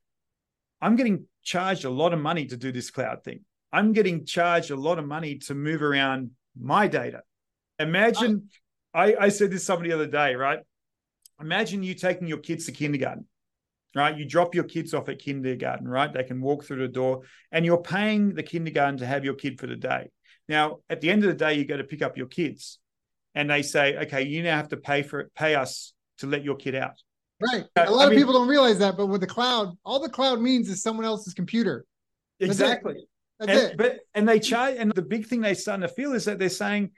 I'm getting charged a lot of money to do this cloud thing. I'm getting charged a lot of money to move around my data. Imagine, I, I said this somebody the other day, right? Imagine you taking your kids to kindergarten, right? You drop your kids off at kindergarten, right? They can walk through the door and you're paying the kindergarten to have your kid for the day. Now, at the end of the day, you go to pick up your kids and they say, okay, you now have to pay for it, pay us to let your kid out. Right. Uh, A lot I of mean, people don't realize that, but with the cloud, all the cloud means is someone else's computer. That's exactly. It. That's and, it. But and they charge, and the big thing they're starting to feel is that they're saying,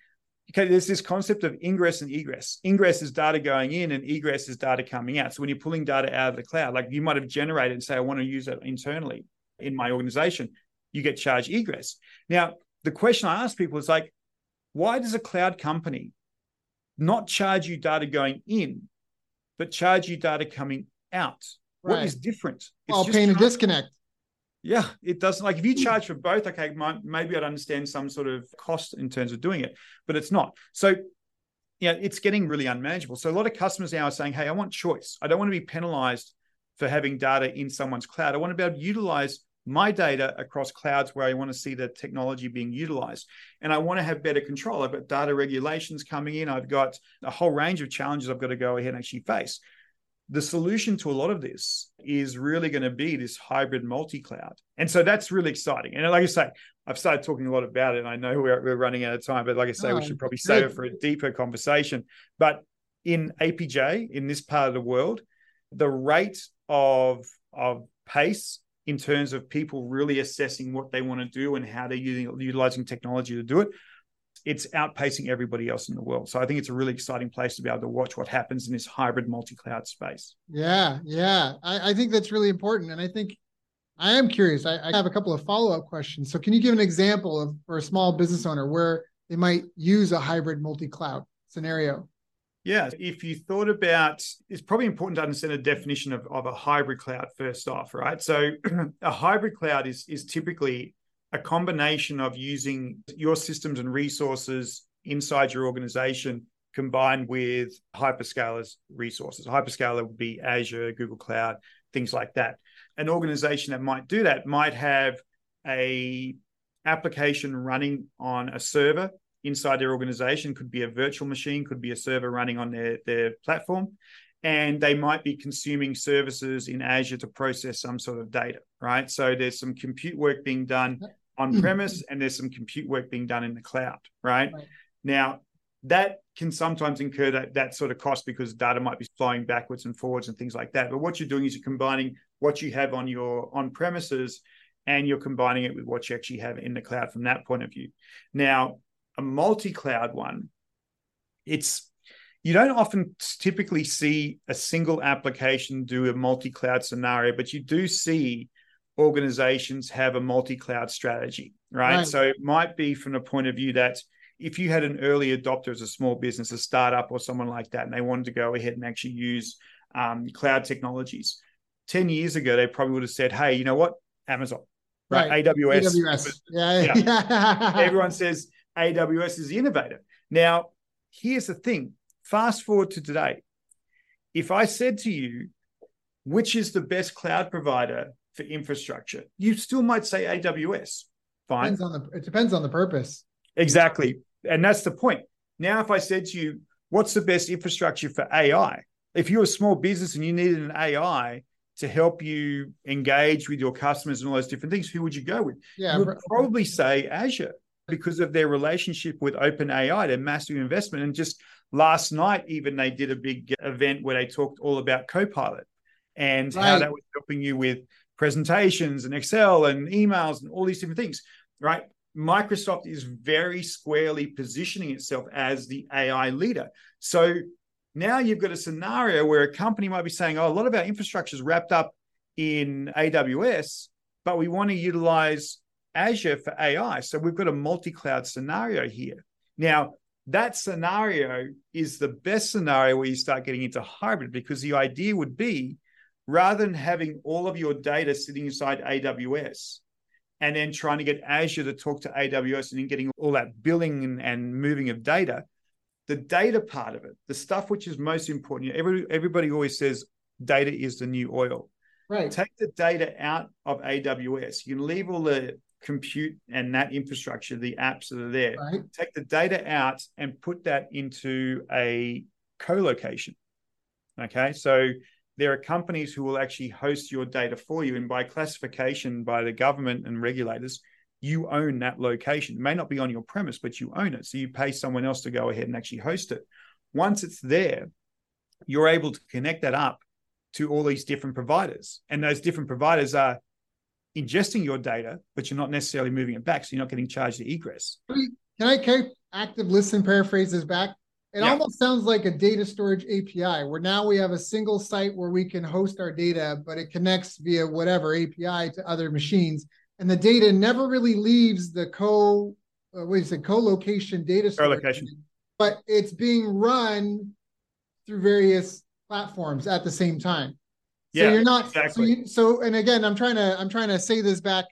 okay, there's this concept of ingress and egress. Ingress is data going in, and egress is data coming out. So when you're pulling data out of the cloud, like you might have generated and say, I want to use it internally in my organization, you get charged egress. Now, the question I ask people is like, why does a cloud company not charge you data going in but charge you data coming out. Right. What is different? It's well, paying a disconnect. Yeah, it doesn't. Like if you hmm. charge for both, okay, maybe I'd understand some sort of cost in terms of doing it, but it's not. So, yeah, it's getting really unmanageable. So a lot of customers now are saying, "Hey, I want choice. I don't want to be penalized for having data in someone's cloud. I want to be able to utilize my data across clouds where I want to see the technology being utilized. And I want to have better control. I've got data regulations coming in. I've got a whole range of challenges I've got to go ahead and actually face. The solution to a lot of this is really going to be this hybrid multi cloud. And so that's really exciting. And like I say, I've started talking a lot about it. I know we're, we're running out of time, but like I say, oh, we should probably save it for a deeper conversation. But in APJ, in this part of the world, the rate of of pace in terms of people really assessing what they want to do and how they're using, utilizing technology to do it it's outpacing everybody else in the world. So I think it's a really exciting place to be able to watch what happens in this hybrid multi-cloud space. Yeah, yeah. I, I think that's really important. And I think I am curious. I, I have a couple of follow-up questions. So can you give an example of for a small business owner where they might use a hybrid multi-cloud scenario? Yeah, if you thought about, it's probably important to understand the definition of, of a hybrid cloud first off, right? So a hybrid cloud is is typically a combination of using your systems and resources inside your organization combined with hyperscalers resources. Hyperscaler would be Azure, Google Cloud, things like that. An organization that might do that might have a application running on a server inside their organization could be a virtual machine could be a server running on their, their platform and they might be consuming services in azure to process some sort of data right so there's some compute work being done on hmm. premise and there's some compute work being done in the cloud, right? right. Now, that can sometimes incur that, that sort of cost because data might be flowing backwards and forwards and things like that. But what you're doing is you're combining what you have on your on premises and you're combining it with what you actually have in the cloud from that point of view. Now, a multi-cloud one, it's you don't often typically see a single application do a multi-cloud scenario, but you do see organizations have a multi-cloud strategy, right? right? So it might be from the point of view that if you had an early adopter as a small business, a startup or someone like that, and they wanted to go ahead and actually use um, cloud technologies, 10 years ago, they probably would have said, hey, you know what? Amazon, right? right. AWS. AWS. Yeah. yeah. Everyone says AWS is the innovator. Now, here's the thing fast forward to today. If I said to you, which is the best cloud provider for infrastructure. You still might say AWS. Fine. Depends on the, it depends on the purpose. Exactly. And that's the point. Now, if I said to you, what's the best infrastructure for AI? If you're a small business and you needed an AI to help you engage with your customers and all those different things, who would you go with? Yeah, you would probably say Azure because of their relationship with OpenAI, their massive investment. And just last night, even they did a big event where they talked all about Copilot and right. how that was helping you with presentations and Excel and emails and all these different things, right? Microsoft is very squarely positioning itself as the AI leader. So now you've got a scenario where a company might be saying, oh, a lot of our infrastructure is wrapped up in AWS, but we want to utilize Azure for AI. So we've got a multi cloud scenario here. Now, that scenario is the best scenario where you start getting into hybrid because the idea would be rather than having all of your data sitting inside AWS and then trying to get Azure to talk to AWS and then getting all that billing and, and moving of data, the data part of it, the stuff which is most important, every, everybody always says data is the new oil. Right. Take the data out of AWS. You can leave all the compute and that infrastructure, the apps that are there. Right. Take the data out and put that into a co-location. Okay. So there are companies who will actually host your data for you. And by classification by the government and regulators, you own that location. It may not be on your premise, but you own it. So you pay someone else to go ahead and actually host it. Once it's there, you're able to connect that up to all these different providers. And those different providers are ingesting your data, but you're not necessarily moving it back. So you're not getting charged the egress. Can I, can I active listen paraphrases back? It yeah. almost sounds like a data storage API where now we have a single site where we can host our data, but it connects via whatever API to other machines. And the data never really leaves the co uh, what is it, co-location data storage, co-location. but it's being run through various platforms at the same time. So yeah, you're not exactly. so, you, so and again, I'm trying to I'm trying to say this back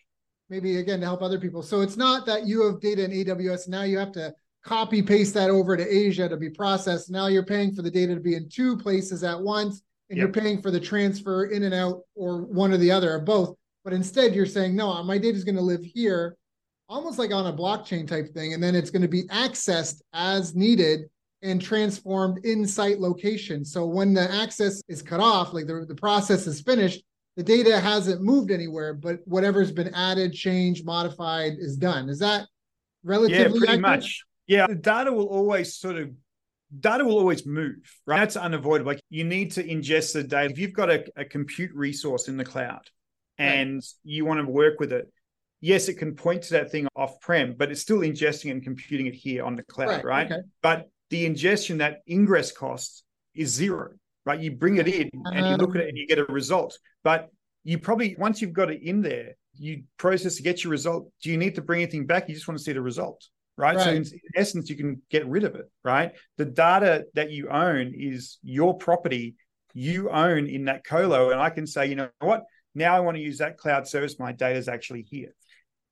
maybe again to help other people. So it's not that you have data in AWS now you have to copy paste that over to Azure to be processed. Now you're paying for the data to be in two places at once, and yep. you're paying for the transfer in and out or one or the other or both. But instead, you're saying, no, my data is going to live here, almost like on a blockchain type thing, and then it's going to be accessed as needed and transformed in site location. So when the access is cut off, like the, the process is finished, the data hasn't moved anywhere, but whatever's been added, changed, modified is done. Is that relatively yeah, pretty accurate? much. Yeah, the data will always sort of data will always move, right? That's unavoidable. Like you need to ingest the data. If you've got a, a compute resource in the cloud and right. you want to work with it, yes, it can point to that thing off prem, but it's still ingesting and computing it here on the cloud, right? right? Okay. But the ingestion, that ingress cost is zero, right? You bring it in and you look at it and you get a result. But you probably, once you've got it in there, you process to get your result. Do you need to bring anything back? You just want to see the result, right? right. So in, essence, you can get rid of it, right? The data that you own is your property you own in that colo. And I can say, you know what? Now I want to use that cloud service. My data is actually here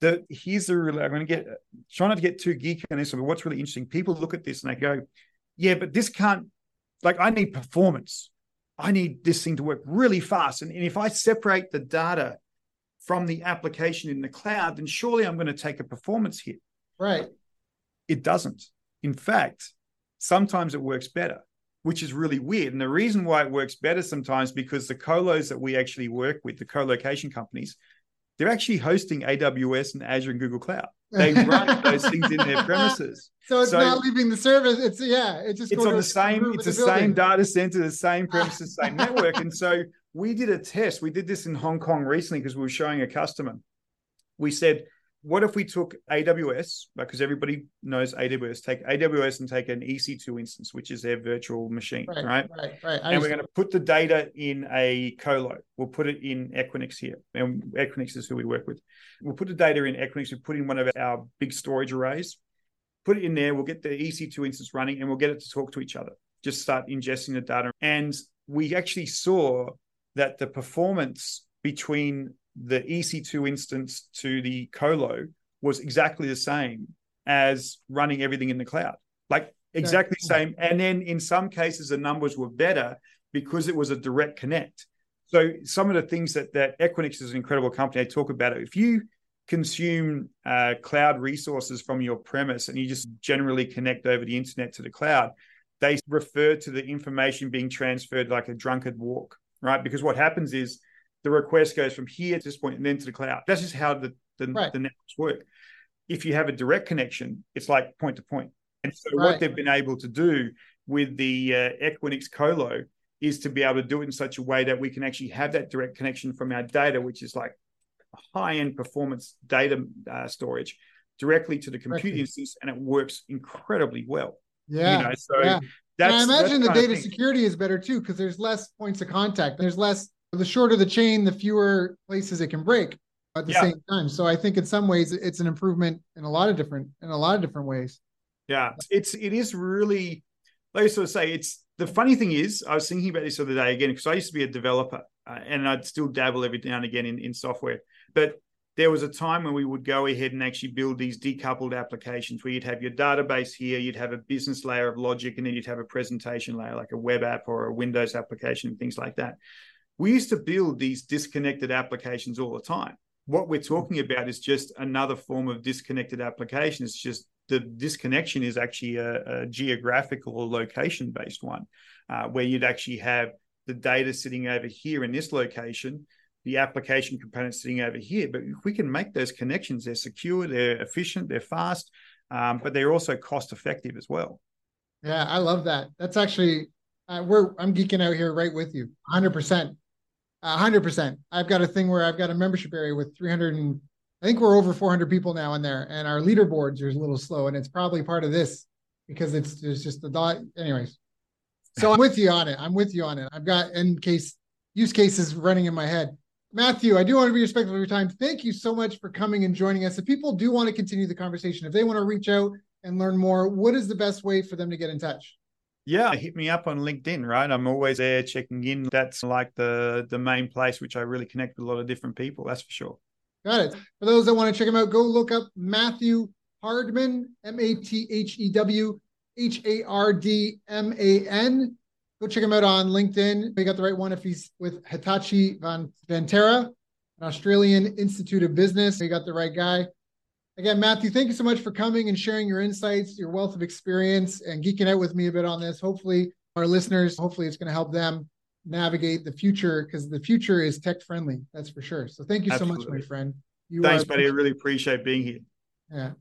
the here's the really I'm going to get trying not to get too geeky on this, but what's really interesting, people look at this and they go, yeah, but this can't like I need performance. I need this thing to work really fast. And, and if I separate the data from the application in the cloud, then surely I'm going to take a performance hit. Right. It doesn't. In fact, sometimes it works better, which is really weird. And the reason why it works better sometimes because the colos that we actually work with, the co-location companies, they're actually hosting AWS and Azure and Google Cloud. They run those things in their premises. So it's so not leaving the service. It's yeah, it's just it's on the same. It's the, the same data center, the same premises, same network. And so we did a test. We did this in Hong Kong recently because we were showing a customer. We said, what if we took AWS, because everybody knows AWS, take AWS and take an EC2 instance, which is their virtual machine, right? Right, right. right. And we're going to put the data in a colo. We'll put it in Equinix here. And Equinix is who we work with. We'll put the data in Equinix. We put in one of our big storage arrays, put it in there. We'll get the EC2 instance running and we'll get it to talk to each other. Just start ingesting the data. And we actually saw that the performance between the EC2 instance to the colo was exactly the same as running everything in the cloud. Like exactly the same. And then in some cases, the numbers were better because it was a direct connect. So some of the things that that Equinix is an incredible company. I talk about it. If you consume uh, cloud resources from your premise and you just generally connect over the internet to the cloud, they refer to the information being transferred like a drunkard walk, right? Because what happens is the request goes from here to this point and then to the cloud. That's just how the, the, right. the networks work. If you have a direct connection, it's like point to point. And so right. what they've been able to do with the uh, Equinix Colo is to be able to do it in such a way that we can actually have that direct connection from our data, which is like high end performance data uh, storage, directly to the compute instance, and it works incredibly well. Yeah. You know, so yeah. I imagine the data security is better too because there's less points of contact. There's less the shorter the chain, the fewer places it can break at the yeah. same time. So I think in some ways it's an improvement in a lot of different in a lot of different ways. Yeah, it's it is really like I sort of say it's the funny thing is I was thinking about this the other day again because I used to be a developer uh, and I'd still dabble every now and again in, in software, but there was a time when we would go ahead and actually build these decoupled applications where you'd have your database here, you'd have a business layer of logic, and then you'd have a presentation layer like a web app or a Windows application and things like that. We used to build these disconnected applications all the time. What we're talking about is just another form of disconnected application. It's just the disconnection is actually a, a geographical or location based one, uh, where you'd actually have the data sitting over here in this location, the application components sitting over here. But if we can make those connections, they're secure, they're efficient, they're fast, um, but they're also cost effective as well. Yeah, I love that. That's actually uh, we're I'm geeking out here right with you, hundred percent hundred percent. I've got a thing where I've got a membership area with 300 and I think we're over 400 people now in there, and our leaderboards are a little slow, and it's probably part of this because it's just the dot. Anyways, so I'm with you on it. I'm with you on it. I've got in case use cases running in my head. Matthew, I do want to be respectful of your time. Thank you so much for coming and joining us. If people do want to continue the conversation, if they want to reach out and learn more, what is the best way for them to get in touch? Yeah, hit me up on LinkedIn, right? I'm always there checking in. That's like the the main place which I really connect with a lot of different people, that's for sure. Got it. For those that want to check him out, go look up Matthew Hardman, M A T H E W H A R D M A N. Go check him out on LinkedIn. We got the right one if he's with Hitachi Van Vantara, an Australian Institute of Business. We got the right guy. Again, Matthew, thank you so much for coming and sharing your insights, your wealth of experience, and geeking out with me a bit on this. Hopefully, our listeners, hopefully, it's going to help them navigate the future because the future is tech friendly. That's for sure. So, thank you Absolutely. so much, my friend. You Thanks, buddy. I really appreciate being here. Yeah.